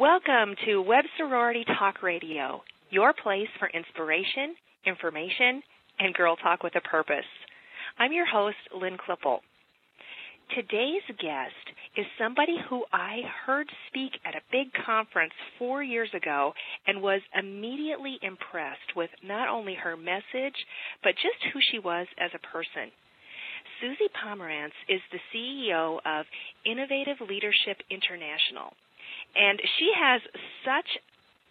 Welcome to Web Sorority Talk Radio, your place for inspiration, information, and girl talk with a purpose. I'm your host, Lynn Klippel. Today's guest is somebody who I heard speak at a big conference four years ago and was immediately impressed with not only her message, but just who she was as a person. Suzi Pomerantz is the CEO of Innovative Leadership International. And she has such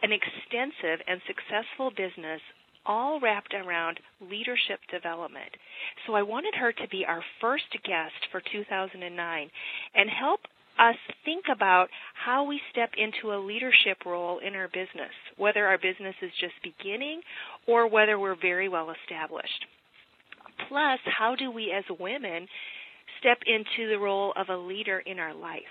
an extensive and successful business all wrapped around leadership development. So I wanted her to be our first guest for 2009 and help us think about how we step into a leadership role in our business, whether our business is just beginning or whether we're very well established. Plus, how do we as women step into the role of a leader in our life?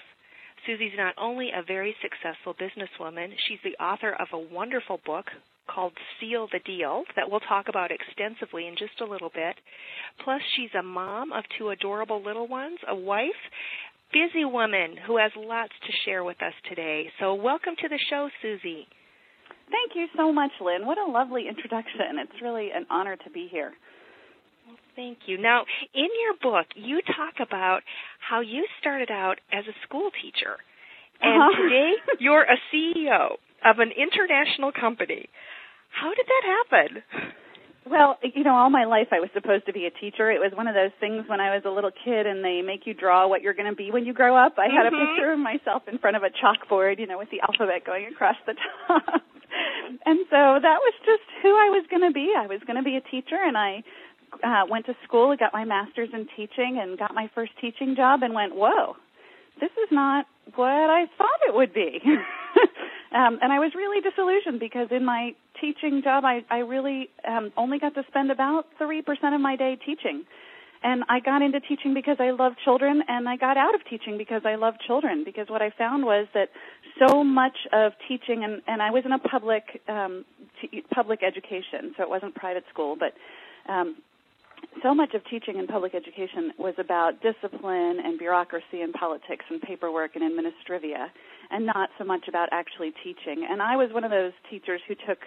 Suzi's not only a very successful businesswoman, she's the author of a wonderful book called Seal the Deal that we'll talk about extensively in just a little bit. Plus, she's a mom of two adorable little ones, a wife, busy woman who has lots to share with us today. So, welcome to the show, Suzi. Thank you so much, Lynn. What a lovely introduction. It's really an honor to be here. Thank you. Now, in your book, you talk about how you started out as a school teacher, and uh-huh. today you're a CEO of an international company. How did that happen? Well, you know, all my life I was supposed to be a teacher. It was one of those things when I was a little kid and they make you draw what you're going to be when you grow up. I had mm-hmm. a picture of myself in front of a chalkboard, you know, with the alphabet going across the top. and so that was just who I was going to be. I was going to be a teacher and I uh, went to school, and got my master's in teaching, and got my first teaching job, and went, "Whoa, this is not what I thought it would be." um, and I was really disillusioned because in my teaching job, I, I really um, only got to spend about three percent of my day teaching. And I got into teaching because I love children, and I got out of teaching because I love children. Because what I found was that so much of teaching, and, and I was in a public um, t- public education, so it wasn't private school, but um, so much of teaching in public education was about discipline and bureaucracy and politics and paperwork and administrivia and not so much about actually teaching. And I was one of those teachers who took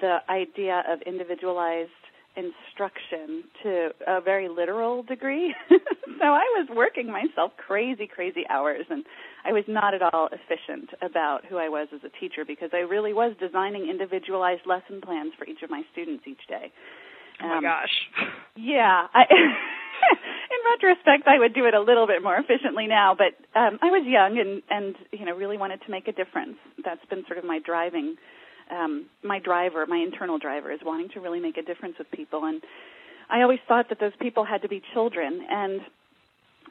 the idea of individualized instruction to a very literal degree. so I was working myself crazy, crazy hours and I was not at all efficient about who I was as a teacher because I really was designing individualized lesson plans for each of my students each day. Oh my Um, gosh. Yeah. I, in retrospect, I would do it a little bit more efficiently now, but um, I was young and and you know really wanted to make a difference. That's been sort of my driving, um, my driver, my internal driver is wanting to really make a difference with people. And I always thought that those people had to be children. And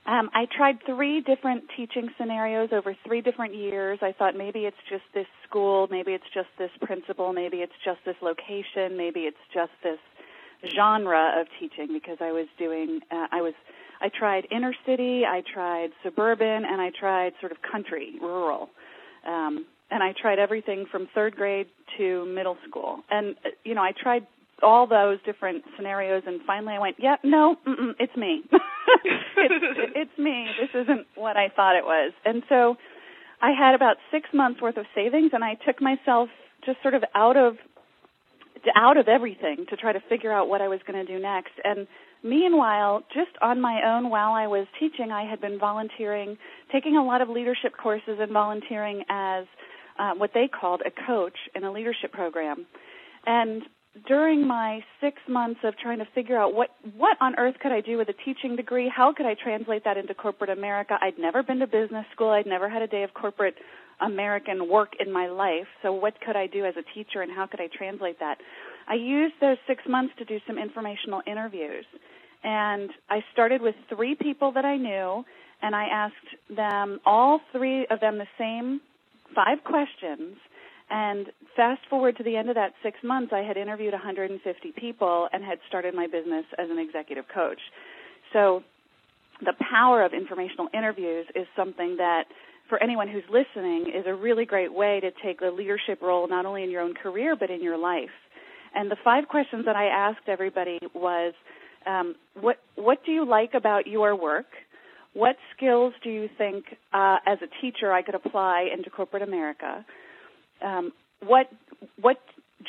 um, I tried three different teaching scenarios over three different years. I thought maybe it's just this school, maybe it's just this principal, maybe it's just this location, maybe it's just this genre of teaching because I was doing uh, I was I tried inner city, I tried suburban, and I tried sort of country, rural. Um, and I tried everything from third grade to middle school. And uh, you know, I tried all those different scenarios, and finally I went, "Yeah, no, it's me. it's, it's me. This isn't what I thought it was." And so, I had about six months worth of savings, and I took myself just sort of out of out of everything to try to figure out what I was going to do next. And meanwhile, just on my own while I was teaching, I had been volunteering, taking a lot of leadership courses and volunteering as uh, what they called a coach in a leadership program. And during my six months of trying to figure out what what on earth could I do with a teaching degree, how could I translate that into corporate America? I'd never been to business school. I'd never had a day of corporate American work in my life. So what could I do as a teacher and how could I translate that? I used those six months to do some informational interviews. And I started with three people that I knew and I asked them, all three of them, the same five questions. And fast forward to the end of that six months, I had interviewed 150 people and had started my business as an executive coach. So the power of informational interviews is something that for anyone who's listening is a really great way to take a leadership role not only in your own career but in your life. And the five questions that I asked everybody was, um, what what do you like about your work? What skills do you think, uh, as a teacher, I could apply into corporate America? um, what what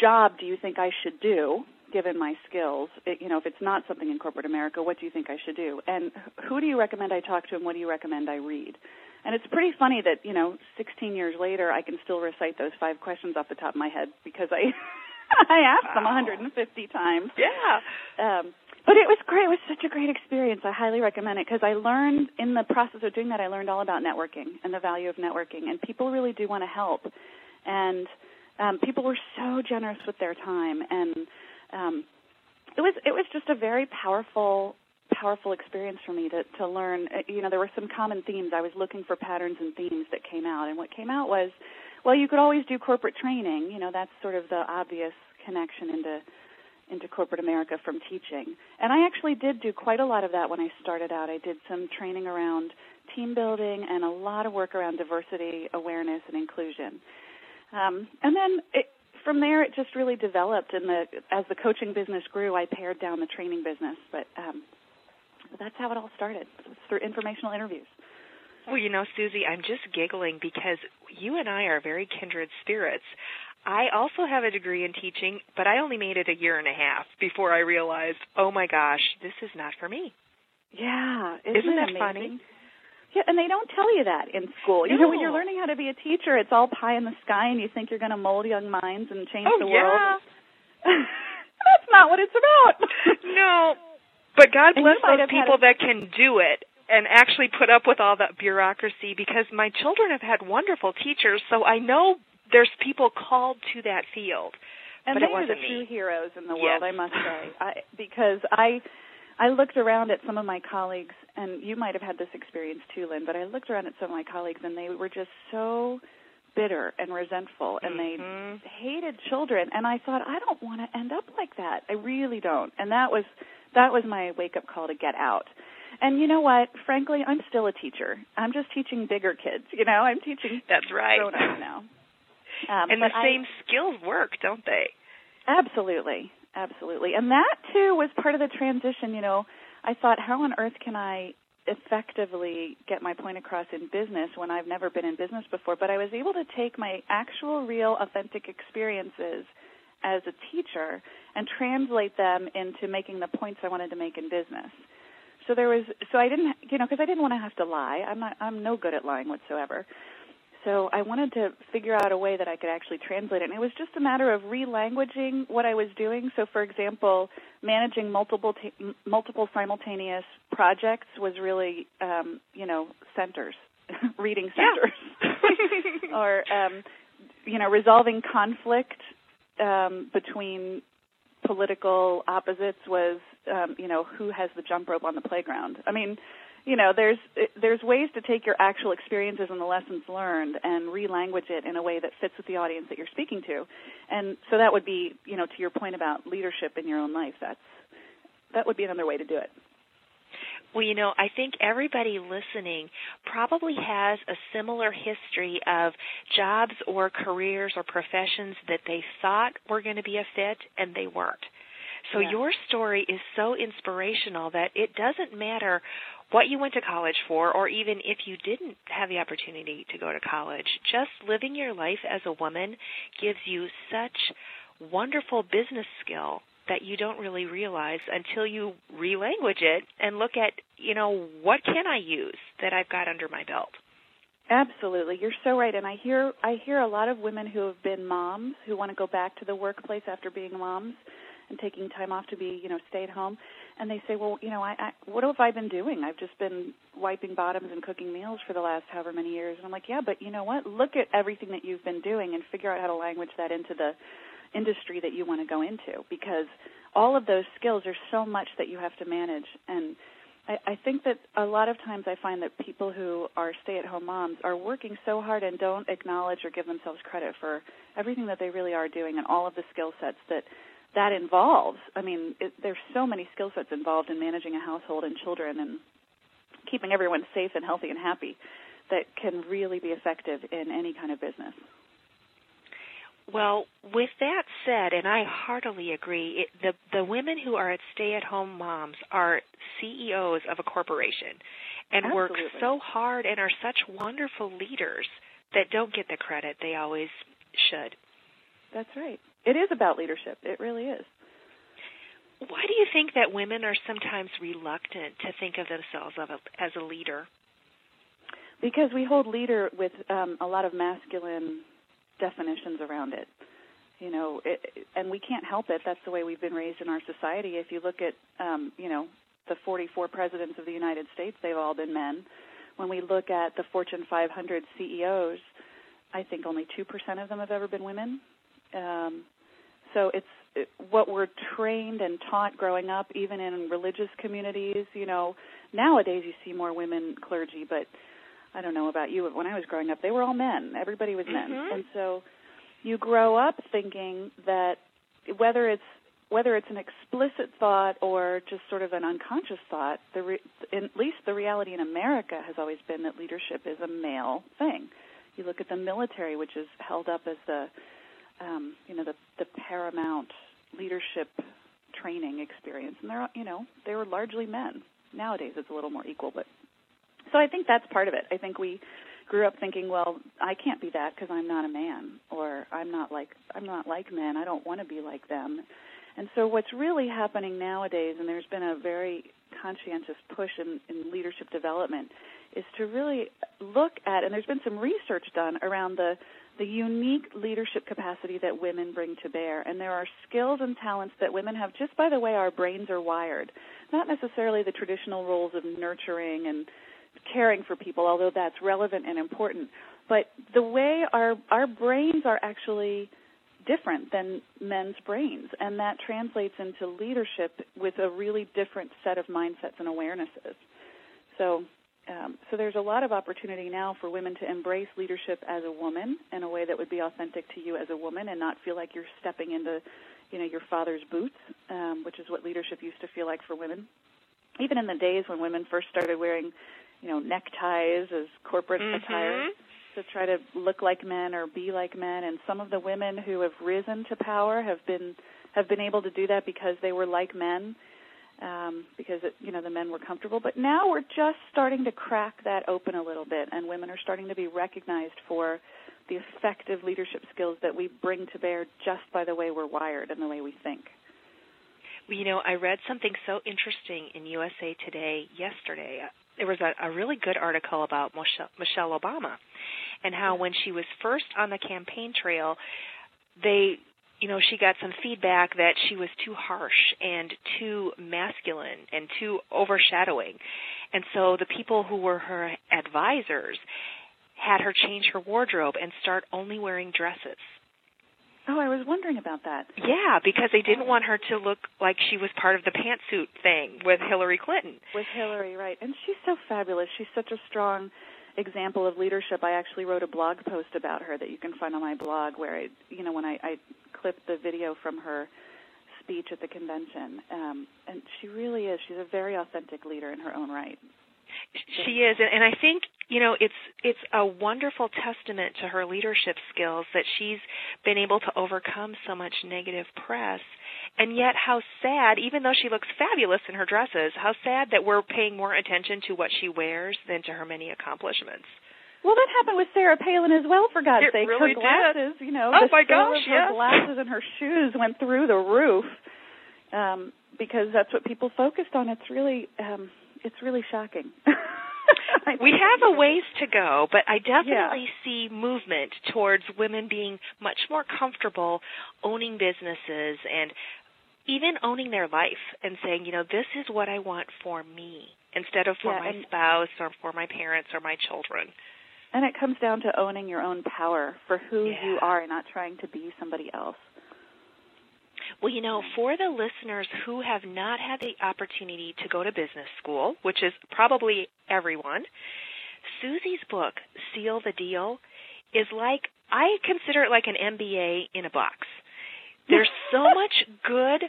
job do you think I should do given my skills? It, you know, if it's not something in corporate America, what do you think I should do? And who do you recommend I talk to, and what do you recommend I read? And it's pretty funny that you know, 16 years later, I can still recite those five questions off the top of my head because I I asked wow. them 150 times. Yeah. Um, but it was great. It was such a great experience. I highly recommend it because I learned in the process of doing that. I learned all about networking and the value of networking, and people really do want to help. And um, people were so generous with their time, and um, it was it was just a very powerful powerful experience for me to to learn. Uh, you know, there were some common themes. I was looking for patterns and themes that came out, and what came out was, well, you could always do corporate training. You know, that's sort of the obvious connection into into corporate America from teaching. And I actually did do quite a lot of that when I started out. I did some training around team building and a lot of work around diversity, awareness, and inclusion. Um, and then it, from there, it just really developed. And the as the coaching business grew, I pared down the training business. But um, that's how it all started through informational interviews. Well, you know, Suzi, I'm just giggling because you and I are very kindred spirits. I also have a degree in teaching, but I only made it a year and a half before I realized, oh my gosh, this is not for me. Yeah, isn't, isn't that amazing? funny? Yeah, and they don't tell you that in school. You no. know, when you're learning how to be a teacher, it's all pie in the sky, and you think you're going to mold young minds and change oh, the yeah. world. That's not what it's about. no, but God bless those people a... that can do it and actually put up with all that bureaucracy because my children have had wonderful teachers, so I know there's people called to that field. And but they are the me. true heroes in the yes. world, I must say. I, because I I looked around at some of my colleagues and you might have had this experience too, Lynn, but I looked around at some of my colleagues and they were just so bitter and resentful and mm-hmm. they hated children and I thought I don't want to end up like that. I really don't. And that was that was my wake up call to get out. And you know what? Frankly, I'm still a teacher. I'm just teaching bigger kids. You know, I'm teaching That's right. grown ups now. Um, and the same I, skills work, don't they? Absolutely, absolutely. And that too was part of the transition. You know, I thought, how on earth can I effectively get my point across in business when I've never been in business before? But I was able to take my actual, real, authentic experiences as a teacher and translate them into making the points I wanted to make in business. So there was, so I didn't, you know, because I didn't want to have to lie. I'm not, I'm no good at lying whatsoever. So I wanted to figure out a way that I could actually translate it. And it was just a matter of relanguaging what I was doing. So, for example, managing multiple ta- multiple simultaneous projects was really, um, you know, centers, reading centers, or um, you know, resolving conflict um, between political opposites was, um, you know, who has the jump rope on the playground. I mean, you know, there's there's ways to take your actual experiences and the lessons learned and relanguage it in a way that fits with the audience that you're speaking to. And so that would be, you know, to your point about leadership in your own life. That's that would be another way to do it. Well, you know, I think everybody listening probably has a similar history of jobs or careers or professions that they thought were going to be a fit and they weren't. So yeah. your story is so inspirational that it doesn't matter what you went to college for or even if you didn't have the opportunity to go to college. Just living your life as a woman gives you such wonderful business skill that you don't really realize until you relanguage it and look at, you know, what can I use that I've got under my belt. Absolutely. You're so right. And I hear I hear a lot of women who have been moms who want to go back to the workplace after being moms and taking time off to be, you know, stay at home. And they say, well, you know, I, I what have I been doing? I've just been wiping bottoms and cooking meals for the last however many years. And I'm like, yeah, but you know what? Look at everything that you've been doing and figure out how to language that into the industry that you want to go into because all of those skills are so much that you have to manage and I, I think that a lot of times I find that people who are stay-at-home moms are working so hard and don't acknowledge or give themselves credit for everything that they really are doing and all of the skill sets that that involves. I mean, it, there's so many skill sets involved in managing a household and children and keeping everyone safe and healthy and happy that can really be effective in any kind of business. Well, with that said, and I heartily agree, it, the the women who are at stay-at-home moms are CEOs of a corporation and Absolutely. work so hard and are such wonderful leaders that don't get the credit they always should. That's right. It is about leadership. It really is. Why do you think that women are sometimes reluctant to think of themselves as a leader? Because we hold leader with um, a lot of masculine definitions around it. You know, it, and we can't help it. That's the way we've been raised in our society. If you look at, um, you know, the 44 presidents of the United States, they've all been men. When we look at the Fortune 500 CEOs, I think only 2% of them have ever been women. Um, so it's it, what we're trained and taught growing up, even in religious communities. You know, nowadays you see more women clergy, but I don't know about you, but when I was growing up, they were all men. Everybody was men, mm-hmm. and so you grow up thinking that whether it's whether it's an explicit thought or just sort of an unconscious thought, the re- at least the reality in America has always been that leadership is a male thing. You look at the military, which is held up as the um, you know the the paramount leadership training experience, and they're you know they were largely men. Nowadays, it's a little more equal, but so I think that's part of it. I think we grew up thinking, well, I can't be that because I'm not a man, or I'm not like I'm not like men. I don't want to be like them. And so what's really happening nowadays, and there's been a very conscientious push in, in leadership development, is to really look at, and there's been some research done around the the unique leadership capacity that women bring to bear. And there are skills and talents that women have just by the way our brains are wired. Not necessarily the traditional roles of nurturing and caring for people, although that's relevant and important. But the way our our brains are actually different than men's brains, and that translates into leadership with a really different set of mindsets and awarenesses. So um, so there's a lot of opportunity now for women to embrace leadership as a woman in a way that would be authentic to you as a woman and not feel like you're stepping into, you know, your father's boots, um, which is what leadership used to feel like for women. Even in the days when women first started wearing, you know, neckties as corporate mm-hmm. attire to try to look like men or be like men, and some of the women who have risen to power have been have been able to do that because they were like men um, because it, you know the men were comfortable. But now we're just starting to crack that open a little bit, and women are starting to be recognized for the effective leadership skills that we bring to bear just by the way we're wired and the way we think. Well, you know, I read something so interesting in USA Today yesterday. There was a, a really good article about Michelle, Michelle Obama and how when she was first on the campaign trail, they you know, she got some feedback that she was too harsh and too masculine and too overshadowing. And so the people who were her advisors had her change her wardrobe and start only wearing dresses. Oh, I was wondering about that. Yeah, because they didn't want her to look like she was part of the pantsuit thing with Hillary Clinton. With Hillary, right. And she's so fabulous. She's such a strong example of leadership. I actually wrote a blog post about her that you can find on my blog where I, you know, when I, I clipped the video from her speech at the convention. Um, and she really is. She's a very authentic leader in her own right. She is, and I think you know it's it's a wonderful testament to her leadership skills that she's been able to overcome so much negative press. And yet, how sad, even though she looks fabulous in her dresses, how sad that we're paying more attention to what she wears than to her many accomplishments. Well, that happened with Sarah Palin as well. For God's it sake, really her glasses, did. you know, oh the gosh, of her glasses and her shoes went through the roof um, because that's what people focused on. It's really, um, it's really shocking. we have a ways to go, but I definitely yeah. see movement towards women being much more comfortable owning businesses and even owning their life and saying, you know, this is what I want for me instead of for yeah, my and, spouse or for my parents or my children. And it comes down to owning your own power for who yeah. you are and not trying to be somebody else. Well, you know, for the listeners who have not had the opportunity to go to business school, which is probably everyone, Suzi's book, Seal the Deal, is like, I consider it like an MBA in a box. There's so much good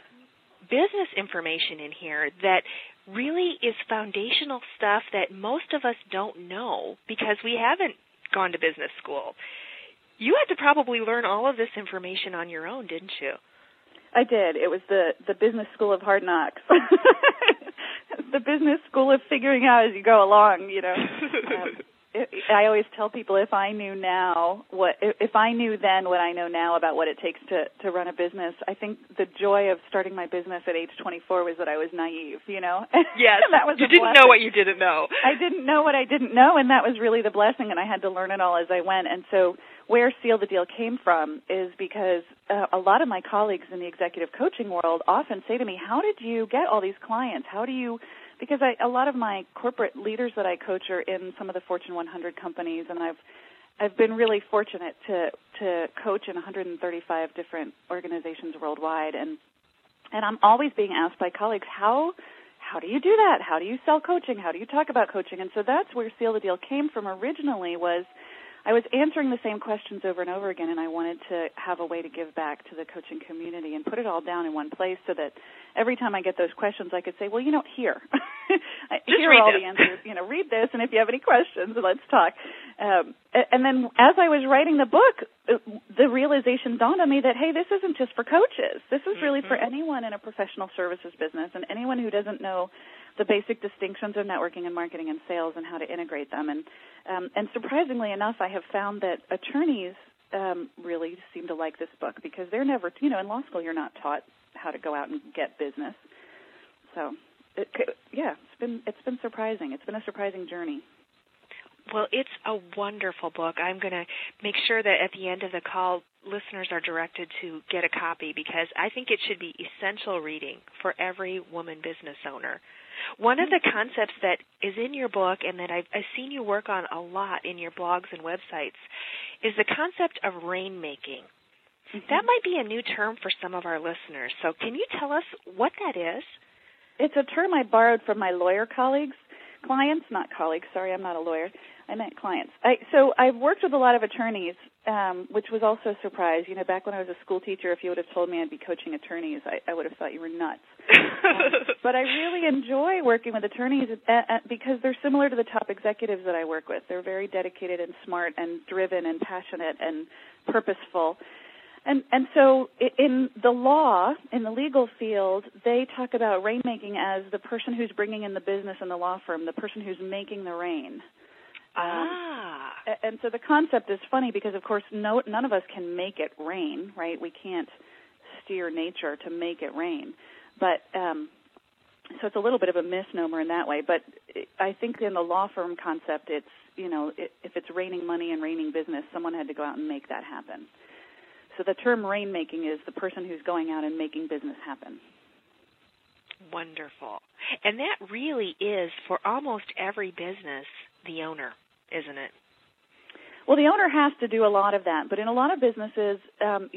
business information in here that really is foundational stuff that most of us don't know because we haven't gone to business school. You had to probably learn all of this information on your own, didn't you? I did. It was the the business school of hard knocks. the business school of figuring out as you go along, you know. Um, I always tell people if I knew now what if I knew then what I know now about what it takes to to run a business, I think the joy of starting my business at age 24 was that I was naive, you know. Yes. that was you didn't blessing. know what you didn't know. I didn't know what I didn't know and that was really the blessing and I had to learn it all as I went. And so where Seal the Deal came from is because uh, a lot of my colleagues in the executive coaching world often say to me, "How did you get all these clients? How do you because I, a lot of my corporate leaders that I coach are in some of the Fortune 100 companies, and I've I've been really fortunate to to coach in 135 different organizations worldwide, and and I'm always being asked by colleagues how how do you do that? How do you sell coaching? How do you talk about coaching? And so that's where Seal the Deal came from originally was I was answering the same questions over and over again, and I wanted to have a way to give back to the coaching community and put it all down in one place so that every time I get those questions, I could say, "Well, you know, here, here are all this. the answers. You know, read this, and if you have any questions, let's talk." Um, and then, as I was writing the book, uh, the realization dawned on me that hey, this isn't just for coaches. This is really for Mhm. anyone in a professional services business and anyone who doesn't know the basic distinctions of networking and marketing and sales and how to integrate them. And um, and surprisingly enough, I have found that attorneys um, really seem to like this book because they're never, you know, in law school you're not taught how to go out and get business. So, it, yeah, it's been it's been surprising. It's been a surprising journey. Well, it's a wonderful book. I'm going to make sure that at the end of the call, listeners are directed to get a copy because I think it should be essential reading for every woman business owner. One of hmm. the concepts that is in your book and that I've, I've seen you work on a lot in your blogs and websites is the concept of rainmaking. Mm-hmm. That might be a new term for some of our listeners. So, can you tell us what that is? It's a term I borrowed from my lawyer colleagues, clients, not colleagues. Sorry, I'm not a lawyer. I meant clients. I, so I've worked with a lot of attorneys, um, which was also a surprise. You know, back when I was a school teacher, if you would have told me I'd be coaching attorneys, I, I would have thought you were nuts. um, but I really enjoy working with attorneys uh, uh, because they're similar to the top executives that I work with. They're very dedicated and smart and driven and passionate and purposeful. And and so in the law, in the legal field, they talk about rainmaking as the person who's bringing in the business in the law firm, the person who's making the rain. ah. Um, and so the concept is funny because, of course, no, none of us can make it rain, right? We can't steer nature to make it rain. But um, so it's a little bit of a misnomer in that way. But I think in the law firm concept, it's you know, if it's raining money and raining business, someone had to go out and make that happen. So the term rainmaking is the person who's going out and making business happen. Wonderful. And that really is for almost every business the owner, isn't it? Well, the owner has to do a lot of that, but in a lot of businesses, um,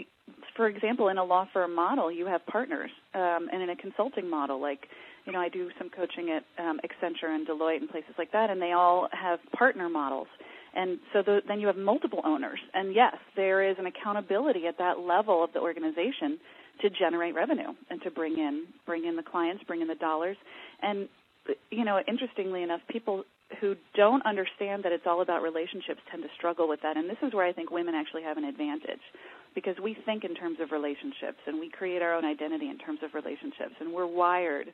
for example, in a law firm model, you have partners, um, and in a consulting model, like you know, I do some coaching at um, Accenture and Deloitte and places like that, and they all have partner models. And so the, then you have multiple owners. And yes, there is an accountability at that level of the organization to generate revenue and to bring in bring in the clients, bring in the dollars. And you know, interestingly enough, people who don't understand that it's all about relationships tend to struggle with that. And this is where I think women actually have an advantage because we think in terms of relationships and we create our own identity in terms of relationships and we're wired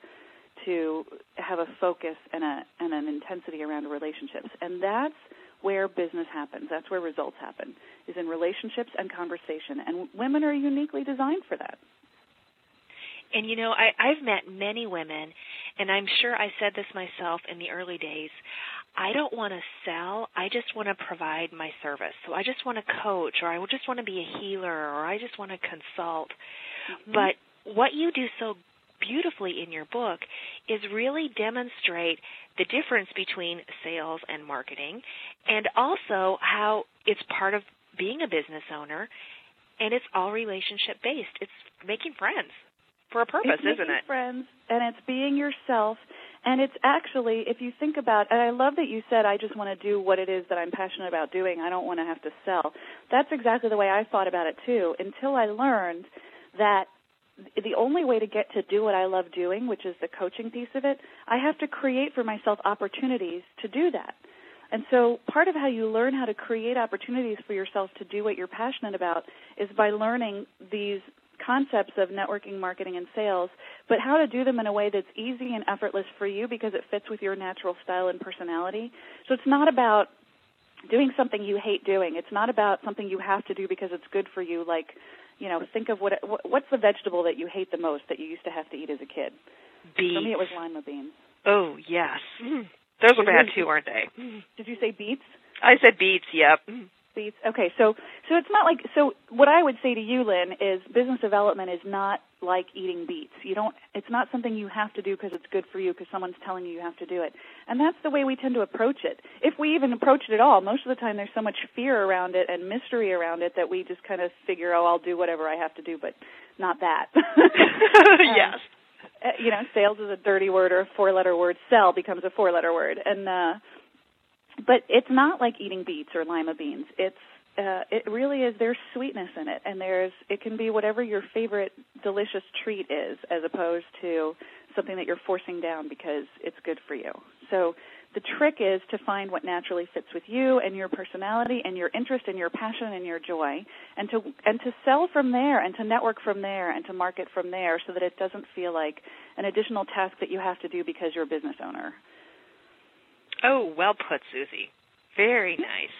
to have a focus and a and an intensity around relationships. And that's where business happens. That's where results happen. Is in relationships and conversation. And women are uniquely designed for that. And you know, I, I've met many women, and I'm sure I said this myself in the early days. I don't want to sell. I just want to provide my service. So I just want to coach, or I just want to be a healer, or I just want to consult. Mm-hmm. But what you do so beautifully in your book is really demonstrate the difference between sales and marketing and also how it's part of being a business owner and it's all relationship based. It's making friends for a purpose, it's isn't it? Making friends, and it's being yourself. And it's actually, if you think about, and I love that you said, I just want to do what it is that I'm passionate about doing. I don't want to have to sell. That's exactly the way I thought about it too, until I learned that the only way to get to do what I love doing, which is the coaching piece of it, I have to create for myself opportunities to do that. And so part of how you learn how to create opportunities for yourself to do what you're passionate about is by learning these concepts of networking, marketing, and sales, but how to do them in a way that's easy and effortless for you because it fits with your natural style and personality. So it's not about doing something you hate doing. It's not about something you have to do because it's good for you. Like, you know, think of what what's the vegetable that you hate the most that you used to have to eat as a kid. Beets. For me, it was lima beans. Oh yes, mm. those are bad too, aren't they? Did you say beets? I said beets. Yep. Mm. Okay, so so it's not like so. What I would say to you, Lynn, is business development is not like eating beets. You don't. It's not something you have to do because it's good for you because someone's telling you you have to do it. And that's the way we tend to approach it. If we even approach it at all, most of the time there's so much fear around it and mystery around it that we just kind of figure, oh, I'll do whatever I have to do, but not that. um, yes. Uh, you know, sales is a dirty word or a four-letter word. Sell becomes a four-letter word, and uh, but it's not like eating beets or lima beans. It's uh, it really is. There's sweetness in it, and there's it can be whatever your favorite delicious treat is, as opposed to something that you're forcing down because it's good for you. So the trick is to find what naturally fits with you and your personality and your interest and your passion and your joy, and to and to sell from there and to network from there and to market from there, so that it doesn't feel like an additional task that you have to do because you're a business owner. Oh, well put, Suzi. Very nice.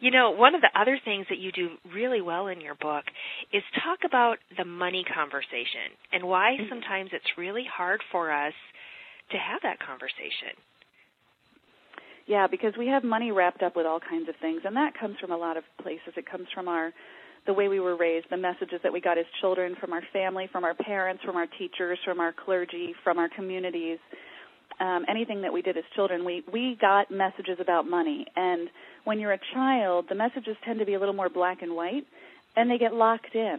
You know, one of the other things that you do really well in your book is talk about the money conversation and why Mm-hmm. sometimes it's really hard for us to have that conversation. Yeah, because we have money wrapped up with all kinds of things, and that comes from a lot of places. It comes from our the way we were raised, the messages that we got as children from our family, from our parents, from our teachers, from our clergy, from our communities. Um, anything that we did as children, we we got messages about money. And when you're a child, the messages tend to be a little more black and white, and they get locked in.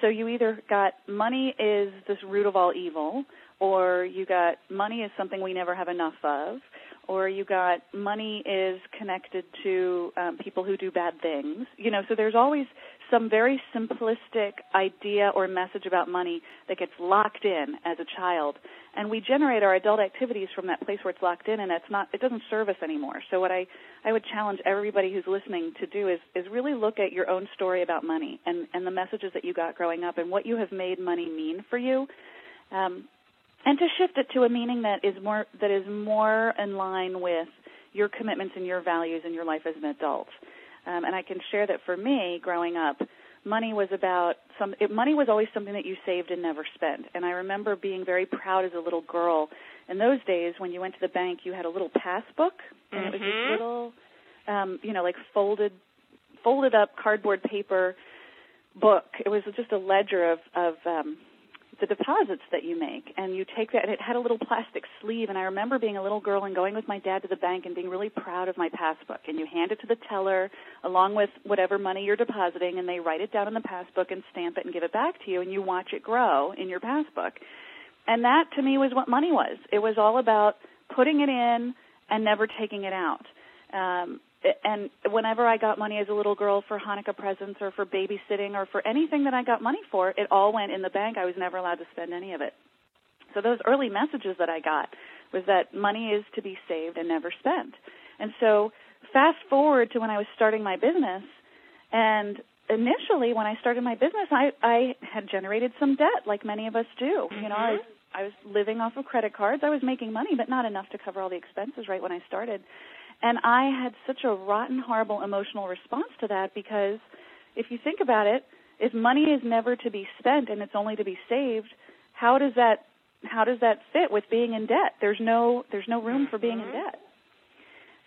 So you either got money is this root of all evil, or you got money is something we never have enough of, or you got money is connected to um, people who do bad things. You know, so there's always some very simplistic idea or message about money that gets locked in as a child, and we generate our adult activities from that place where it's locked in, and it's not it doesn't serve us anymore. So what I I would challenge everybody who's listening to do is is really look at your own story about money and and the messages that you got growing up and what you have made money mean for you. Um, and to shift it to a meaning that is more that is more in line with your commitments and your values in your life as an adult. Um, and I can share that for me, growing up, money was about some. It, money was always something that you saved and never spent. And I remember being very proud as a little girl. In those days, when you went to the bank, you had a little passbook, and it was this Mhm. little, um, you know, like folded, folded up cardboard paper book. It was just a ledger of of um, the deposits that you make and you take that and it had a little plastic sleeve and I remember being a little girl and going with my dad to the bank and being really proud of my passbook and you hand it to the teller along with whatever money you're depositing and they write it down in the passbook and stamp it and give it back to you and you watch it grow in your passbook. And that to me was what money was. It was all about putting it in and never taking it out. Um and whenever I got money as a little girl for Hanukkah presents or for babysitting or for anything that I got money for, it all went in the bank. I was never allowed to spend any of it. So those early messages that I got was that money is to be saved and never spent. And so fast forward to when I was starting my business and initially when I started my business I I had generated some debt like many of us do. You know, I mm-hmm. was I was living off of credit cards. I was making money but not enough to cover all the expenses right when I started. And I had such a rotten, horrible emotional response to that because if you think about it, if money is never to be spent and it's only to be saved, how does that how does that fit with being in debt? There's no there's no room for being in Mhm. debt.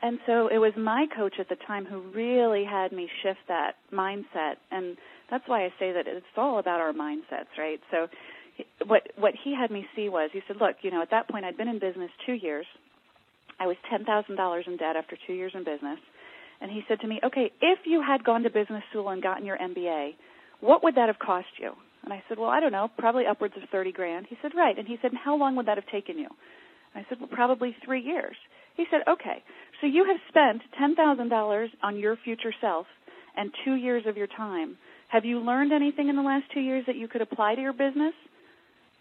And so it was my coach at the time who really had me shift that mindset and that's why I say that it's all about our mindsets, right? So what what he had me see was he said, "Look, you know, at that point I'd been in business 2 years I was $10,000 in debt after two years in business. And he said to me, okay, if you had gone to business school and gotten your MBA, what would that have cost you? And I said, well, I don't know, probably upwards of 30 grand. He said, right. And he said, how long would that have taken you? I said, well, probably three years. He said, okay, so you have spent $10,000 on your future self and two years of your time. Have you learned anything in the last two years that you could apply to your business?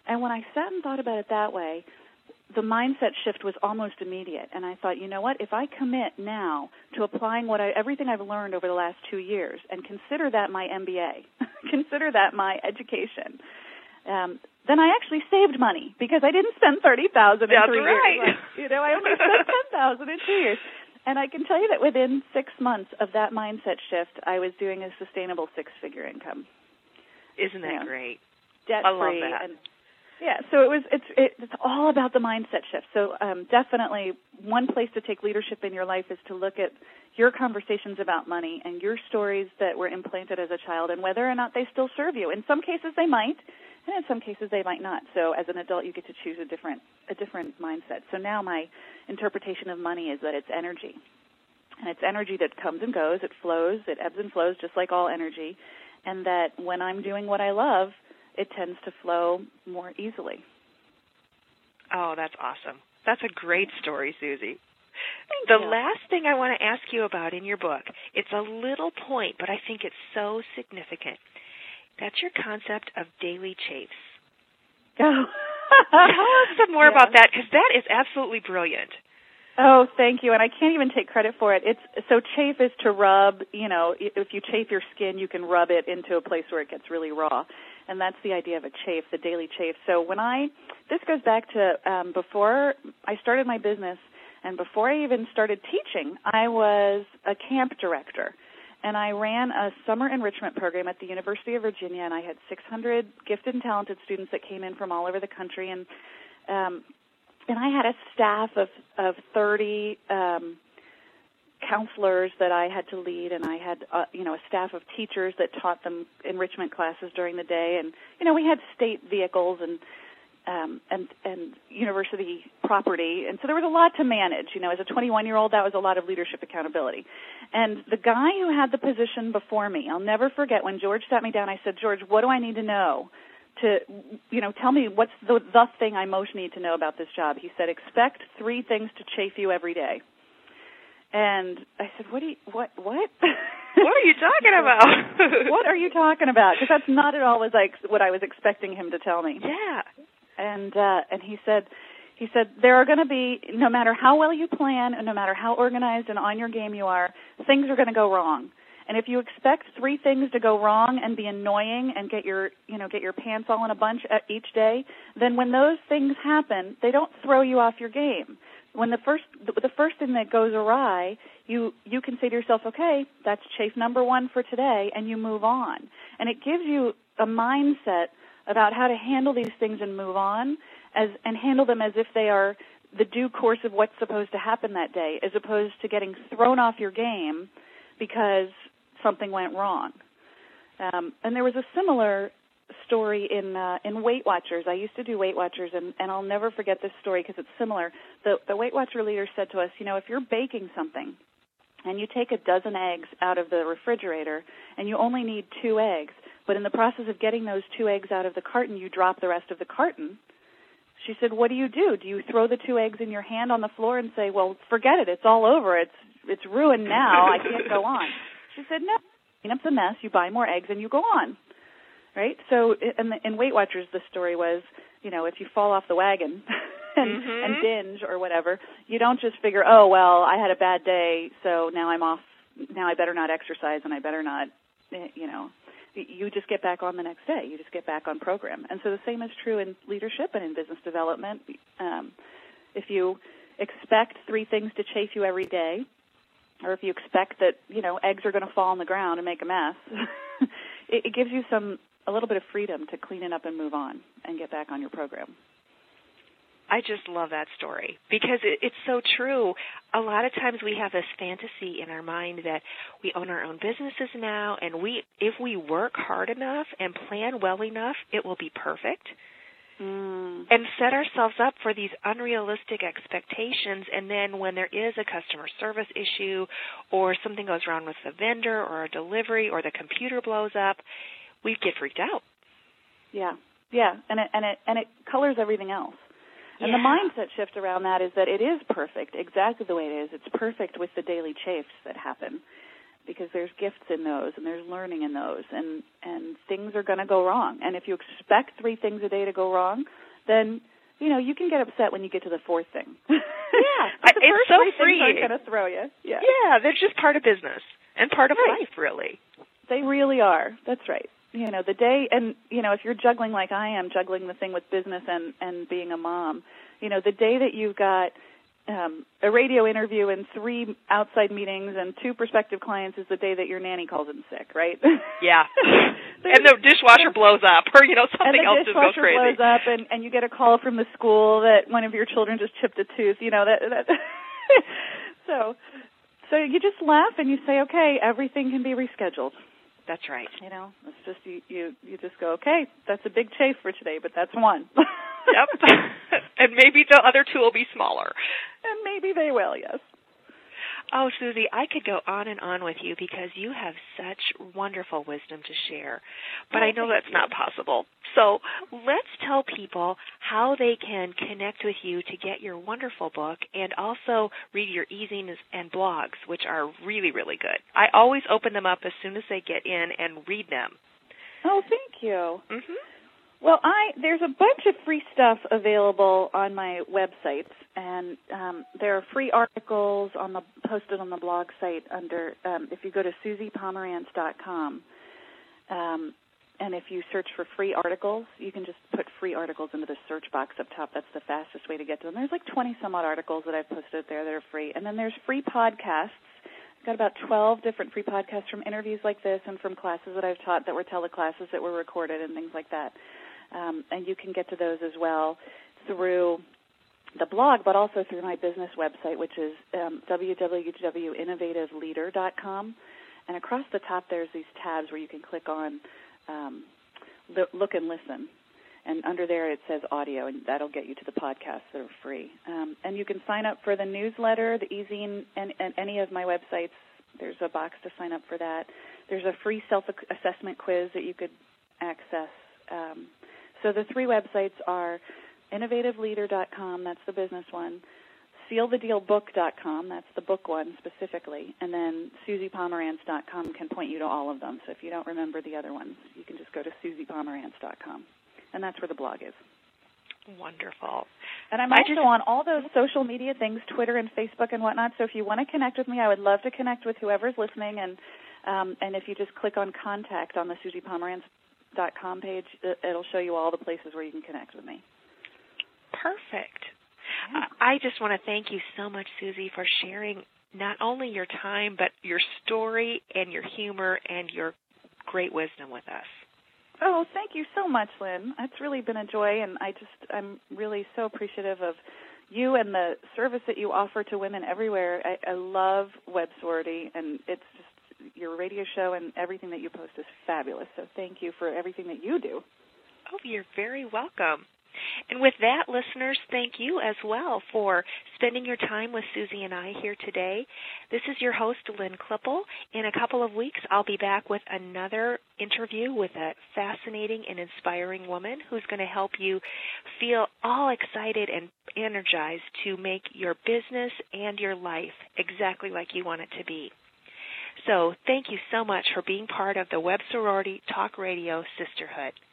And when I sat and thought about it that way, the mindset shift was almost immediate and I thought, you know what, if I commit now to applying what I everything I've learned over the last 2 years and consider that my MBA, consider that my education. Um then I actually saved money because I didn't spend 30,000 in That's 3 right. years. Like, you know, I only spent 10,000 in 2 years. And I can tell you that within six months of that mindset shift, I was doing a sustainable six-figure income. Isn't that yeah. great? Debt I love free that. and yeah, so it was it's it, it's all about the mindset shift. So um, definitely one place to take leadership in your life is to look at your conversations about money and your stories that were implanted as a child and whether or not they still serve you. In some cases they might, and in some cases they might not. So as an adult you get to choose a different a different mindset. So now my interpretation of money is that it's energy. And it's energy that comes and goes, it flows, it ebbs and flows just like all energy. And that when I'm doing what I love, it tends to flow more easily. Oh, that's awesome. That's a great story, Suzi. Thank the you. last thing I want to ask you about in your book, it's a little point, but I think it's so significant. That's your concept of daily chafes. Oh. Tell us some more yeah. about that because that is absolutely brilliant. Oh, thank you. And I can't even take credit for it. It's so chafe is to rub, you know, if you chafe your skin, you can rub it into a place where it gets really raw and that's the idea of a chafe, the daily chafe. So when I, this goes back to um, before I started my business and before I even started teaching, I was a camp director. And I ran a summer enrichment program at the University of Virginia, and I had 600 gifted and talented students that came in from all over the country, and um, and I had a staff of of 30 um, counselors that I had to lead, and I had uh, you know a staff of teachers that taught them enrichment classes during the day, and you know we had state vehicles and um, and and university property, and so there was a lot to manage. You know, as a 21 year old, that was a lot of leadership accountability. And the guy who had the position before me, I'll never forget when George sat me down. I said, George, what do I need to know? To you know, tell me what's the the thing I most need to know about this job. He said, expect three things to chafe you every day. And I said, "What do you what what? what are you talking about? what are you talking about? Because that's not at all was like what I was expecting him to tell me." Yeah. And uh and he said he said there are going to be no matter how well you plan and no matter how organized and on your game you are, things are going to go wrong. And if you expect three things to go wrong and be annoying and get your, you know, get your pants all in a bunch each day, then when those things happen, they don't throw you off your game when the first the first thing that goes awry, you you can say to yourself, okay, that's chafe number one for today, and you move on. And it gives you a mindset about how to handle these things and move on, as and handle them as if they are the due course of what's supposed to happen that day, as opposed to getting thrown off your game because something went wrong. Um, and there was a similar story in uh, in Weight Watchers. I used to do Weight Watchers, and and I'll never forget this story because it's similar. The the Weight Watcher leader said to us, you know, if you're baking something, and you take a dozen eggs out of the refrigerator, and you only need two eggs, but in the process of getting those two eggs out of the carton, you drop the rest of the carton. She said, "What do you do? Do you throw the two eggs in your hand on the floor and say, "Well, forget it. It's all over. It's it's ruined now. I can't go on." She said, "No. Clean up the mess. You buy more eggs and you go on." right? So in, in Weight Watchers, the story was, you know, if you fall off the wagon and, mm-hmm. and binge or whatever, you don't just figure, oh well, I had a bad day, so now I'm off. Now I better not exercise and I better not, eh, you know. You just get back on the next day. You just get back on program. And so the same is true in leadership and in business development. Um, if you expect three things to chafe you every day, or if you expect that you know eggs are going to fall on the ground and make a mess, it, it gives you some a little bit of freedom to clean it up and move on and get back on your program. I just love that story because it, it's so true. A lot of times we have this fantasy in our mind that we own our own businesses now and we if we work hard enough and plan well enough, it will be perfect. Mm. And set ourselves up for these unrealistic expectations and then when there is a customer service issue or something goes wrong with the vendor or a delivery or the computer blows up, we get freaked out. Yeah, yeah, and it and it and it colors everything else. And yeah. the mindset shift around that is that it is perfect, exactly the way it is. It's perfect with the daily chafes that happen, because there's gifts in those and there's learning in those, and and things are going to go wrong. And if you expect three things a day to go wrong, then you know you can get upset when you get to the fourth thing. Yeah, the it's first so things aren't going to throw you. Yeah, Yeah, they're just part of business and part of Right. life, really. They really are. That's right. You know, the day and you know, if you're juggling like I am, juggling the thing with business and and being a mom, you know, the day that you've got um, a radio interview and three outside meetings and two prospective clients is the day that your nanny calls in sick, right? Yeah. and the dishwasher blows up, or you know something else just goes dishwasher crazy. blows up, and and you get a call from the school that one of your children just chipped a tooth. You know that that. so, so you just laugh and you say, okay, everything can be rescheduled. That's right. You know, it's just you you you just go, okay, that's a big chafe for today, but that's one. yep. and maybe the other two will be smaller. And maybe they will, yes. Oh, Suzi, I could go on and on with you because you have such wonderful wisdom to share. But oh, I know that's you. not possible. So let's tell people how they can connect with you to get your wonderful book and also read your e-zines and blogs, which are really, really good. I always open them up as soon as they get in and read them. Oh, thank you. Mm-hmm. Well, I there's a bunch of free stuff available on my website, and um, there are free articles on the posted on the blog site under um, if you go to suzipomerantz.com, um, and if you search for free articles, you can just put free articles into the search box up top. That's the fastest way to get to them. There's like 20 some odd articles that I've posted there that are free, and then there's free podcasts. I've got about 12 different free podcasts from interviews like this and from classes that I've taught that were teleclasses that were recorded and things like that. Um, and you can get to those as well through the blog, but also through my business website, which is um, www.innovativeleader.com. And across the top, there's these tabs where you can click on um, look and listen. And under there, it says audio, and that'll get you to the podcasts that are free. Um, and you can sign up for the newsletter, the e-zine, and, and any of my websites. There's a box to sign up for that. There's a free self-assessment quiz that you could access. Um, so the three websites are innovativeleader.com, that's the business one, sealthedealbook.com, that's the book one specifically, and then suzipomerantz.com can point you to all of them. So if you don't remember the other ones, you can just go to suzipomerantz.com, and that's where the blog is. Wonderful. And I'm I also just- on all those social media things, Twitter and Facebook and whatnot. So if you want to connect with me, I would love to connect with whoever's listening. And um, and if you just click on contact on the suzipomerantz.com page, it- it'll show you all the places where you can connect with me. Perfect. Yeah. I just want to thank you so much, Suzi, for sharing not only your time, but your story and your humor and your great wisdom with us. Oh, thank you so much, Lynn. It's really been a joy, and I just I'm really so appreciative of you and the service that you offer to women everywhere. I, I love Web Sorority, and it's just your radio show and everything that you post is fabulous. So thank you for everything that you do. Oh, you're very welcome. And with that, listeners, thank you as well for spending your time with Suzi and I here today. This is your host, Lynn Klippel. In a couple of weeks, I'll be back with another interview with a fascinating and inspiring woman who's going to help you feel all excited and energized to make your business and your life exactly like you want it to be. So thank you so much for being part of the Web Sorority Talk Radio Sisterhood.